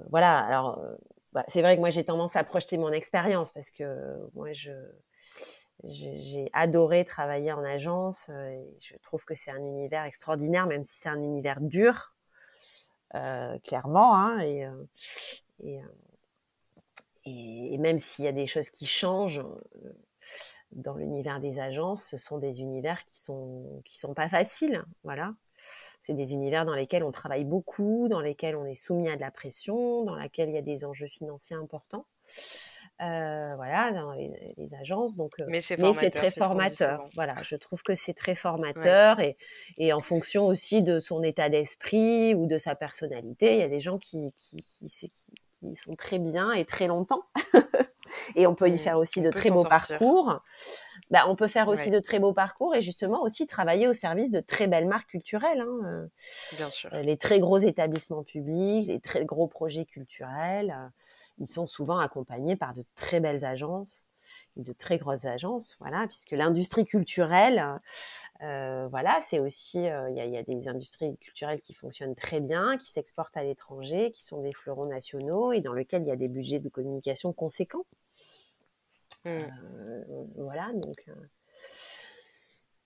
voilà. Alors, bah, c'est vrai que moi j'ai tendance à projeter mon expérience parce que moi je j'ai adoré travailler en agence euh, et je trouve que c'est un univers extraordinaire même si c'est un univers dur euh, clairement hein, et, euh, et, et, même s'il y a des choses qui changent dans l'univers des agences ce sont des univers qui sont qui sont pas faciles voilà c'est des univers dans lesquels on travaille beaucoup, dans lesquels on est soumis à de la pression, dans lesquels il y a des enjeux financiers importants. Euh, voilà, dans les, agences. Donc, euh, mais c'est très formateur. Voilà, je trouve que c'est très formateur et, et en fonction aussi de son état d'esprit ou de sa personnalité, il y a des gens qui, qui, qui, qui sont très bien et très longtemps. *laughs* et on peut y mmh. faire aussi de très beaux parcours. Bah, on peut faire aussi de très beaux parcours et justement aussi travailler au service de très belles marques culturelles. Hein. Euh, Bien sûr. Les très gros établissements publics, les très gros projets culturels, ils sont souvent accompagnés par de très belles agences de très grosses agences, voilà, puisque l'industrie culturelle, voilà, c'est aussi, il y, a, des industries culturelles qui fonctionnent très bien, qui s'exportent à l'étranger, qui sont des fleurons nationaux et dans lesquels il y a des budgets de communication conséquents. Mmh. Euh, voilà, donc.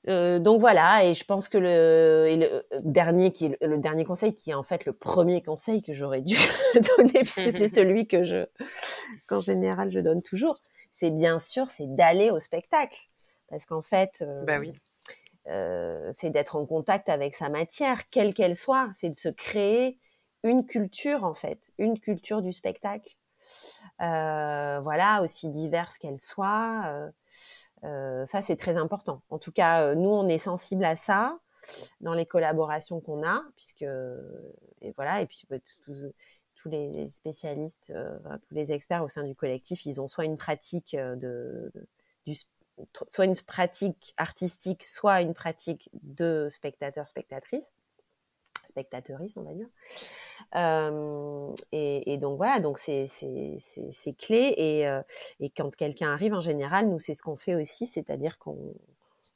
Euh, euh, donc voilà, et je pense que le, dernier qui le, dernier conseil, qui est en fait le premier conseil que j'aurais dû *laughs* donner, puisque *laughs* c'est celui que je, qu'en général je donne toujours, c'est bien sûr, c'est d'aller au spectacle, parce qu'en fait, bah oui. c'est d'être en contact avec sa matière, quelle qu'elle soit, c'est de se créer une culture en fait, une culture du spectacle euh, voilà, aussi diverses qu'elles soient. Euh, euh, ça, c'est très important. En tout cas, nous, on est sensible à ça dans les collaborations qu'on a, puisque et voilà, et puis tous les spécialistes, tous les experts au sein du collectif, ils ont soit une pratique de, du, soit une pratique artistique, soit une pratique de spectateurs, spectatrices spectateuriste, on va dire. Euh, et, donc voilà, donc c'est clé. Et, euh, et quand quelqu'un arrive, en général, nous, c'est ce qu'on fait aussi, c'est-à-dire qu'on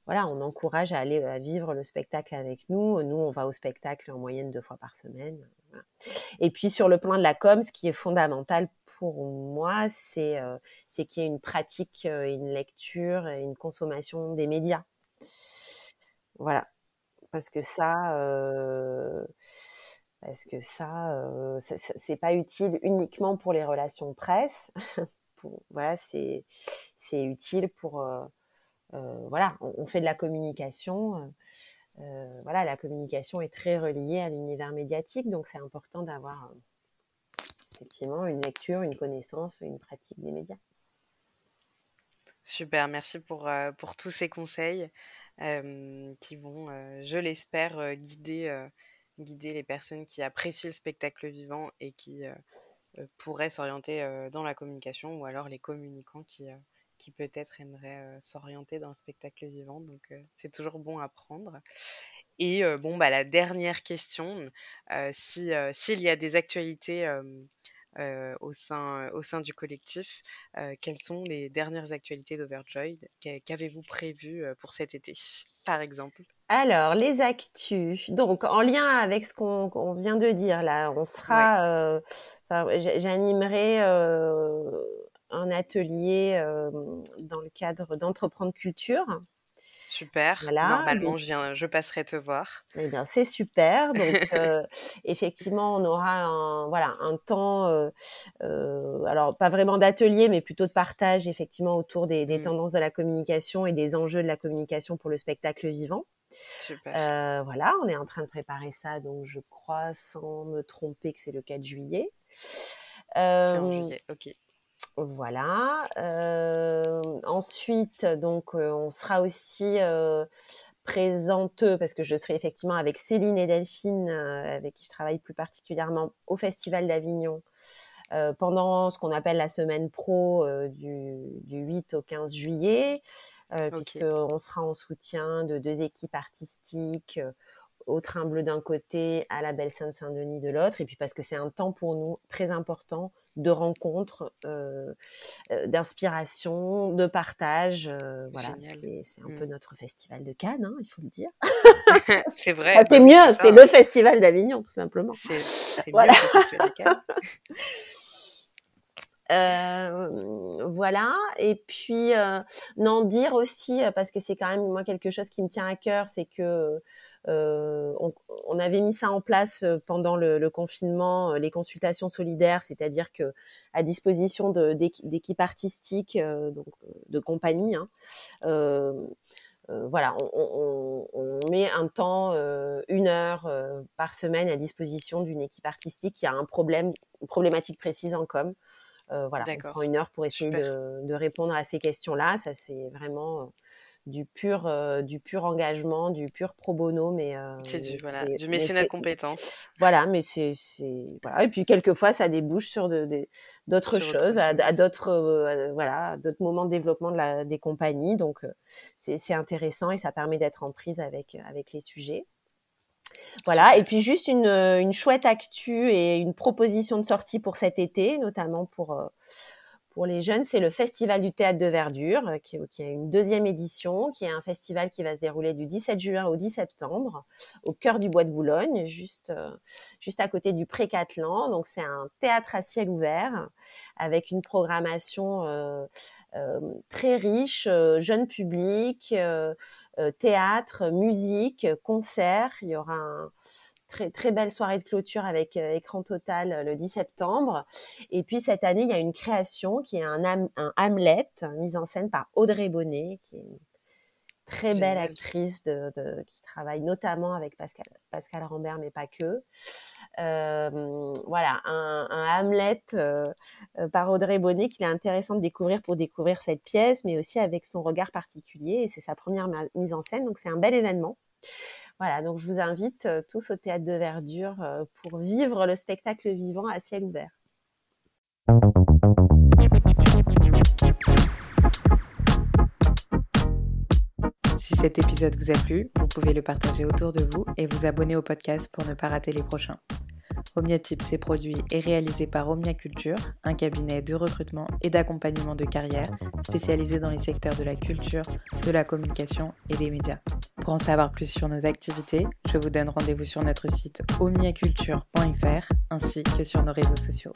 voilà, on encourage à aller à vivre le spectacle avec nous. Nous, on va au spectacle en moyenne deux fois par semaine. Et puis sur le plan de la com, ce qui est fondamental pour moi, c'est euh, qu'il y ait une pratique, une lecture, une consommation des médias. Voilà, parce que ça, euh, parce que ça, c'est pas utile uniquement pour les relations presse. *laughs* voilà, c'est utile pour voilà, on, fait de la communication. voilà, la communication est très reliée à l'univers médiatique, donc c'est important d'avoir effectivement une lecture, une connaissance, une pratique des médias. Super, merci pour tous ces conseils qui vont, je l'espère, guider, guider les personnes qui apprécient le spectacle vivant et qui pourraient s'orienter dans la communication ou alors les communicants qui, qui peut-être aimeraient s'orienter dans le spectacle vivant. Donc c'est toujours bon à prendre. Et bon, bah, la dernière question, si, s'il y a des actualités au, sein, au sein du collectif. quelles sont les dernières actualités d'Overjoyed? Qu'avez-vous prévu pour cet été, par exemple? Alors, les actus. Donc, en lien avec ce qu'on vient de dire, là, on sera. J'animerai un atelier dans le cadre d'Entreprendre Culture Super. Normalement, je, viens, je passerai te voir. Eh bien, c'est super. Donc, *laughs* euh, effectivement, on aura un, voilà, un temps, euh, euh, alors pas vraiment d'atelier, mais plutôt de partage, effectivement, autour des, des mmh. tendances de la communication et des enjeux de la communication pour le spectacle vivant. Super. voilà, on est en train de préparer ça, donc je crois, sans me tromper, que c'est le 4 juillet. c'est en juillet, ok. Voilà. Euh, ensuite, donc, euh, on sera aussi euh, présente parce que je serai effectivement avec Céline et Delphine, avec qui je travaille plus particulièrement au Festival d'Avignon. pendant ce qu'on appelle la semaine pro du, du, 8 au 15 juillet. puisqu'on sera en soutien de deux équipes artistiques au Train Bleu d'un côté, à la Belle Sainte-Saint-Denis de l'autre, et puis parce que c'est un temps pour nous très important de rencontres, euh, euh, d'inspiration, de partage. Euh, voilà, c'est un peu mmh. notre festival de Cannes, hein, il faut le dire. *laughs* c'est *laughs* vrai. c'est bah mieux, c'est le festival d'Avignon, tout simplement. C'est *laughs* voilà. le festival de Cannes. Euh, voilà. Et puis, euh, non, dire aussi, euh, parce que c'est quand même moi quelque chose qui me tient à cœur, c'est que on, avait mis ça en place pendant le, confinement, les consultations solidaires, c'est-à-dire que à disposition d'équipes artistiques, donc de compagnie. Hein, voilà, on, met un temps, une heure par semaine à disposition d'une équipe artistique qui a un problème, une problématique précise en com. Euh, voilà, on prend une heure pour essayer de, répondre à ces questions-là. Ça, c'est vraiment euh, du pur, euh, du pur engagement, du pur pro bono, mais c'est du, voilà, du mécénat de compétences. Voilà, mais c'est, voilà. Et puis quelquefois, ça débouche sur d'autres choses, à, d'autres, voilà, d'autres moments de développement de la, des compagnies. Donc, c'est intéressant et ça permet d'être en prise avec avec les sujets. Voilà, et puis juste une, euh, une, chouette actu et une proposition de sortie pour cet été, notamment pour, euh, pour les jeunes, c'est le Festival du théâtre de verdure, euh, qui, qui, a une deuxième édition, qui est un festival qui va se dérouler du 17 juin au 10 septembre, au cœur du bois de Boulogne, juste, juste à côté du Pré-Catlan. Donc c'est un théâtre à ciel ouvert, avec une programmation euh, très riche, jeune public, euh, théâtre, musique, concert. Il y aura un très très belle soirée de clôture avec euh, écran total euh, le 10 septembre. Et puis cette année, il y a une création qui est un, Hamlet mise en scène par Audrey Bonnet, très belle actrice de, qui travaille notamment avec Pascal, Pascal Rambert, mais pas que. Euh, voilà, un, Hamlet euh, euh, par Audrey Bonnet qu'il est intéressant de découvrir pour découvrir cette pièce, mais aussi avec son regard particulier. Et c'est sa première mise en scène, donc c'est un bel événement. Voilà, donc je vous invite tous au théâtre de verdure pour vivre le spectacle vivant à ciel ouvert. Cet épisode vous a plu, vous pouvez le partager autour de vous et vous abonner au podcast pour ne pas rater les prochains. Omnia Tips est produit et réalisé par Omnia Culture, un cabinet de recrutement et d'accompagnement de carrière spécialisé dans les secteurs de la culture, de la communication et des médias. Pour en savoir plus sur nos activités, je vous donne rendez-vous sur notre site omniaculture.fr ainsi que sur nos réseaux sociaux.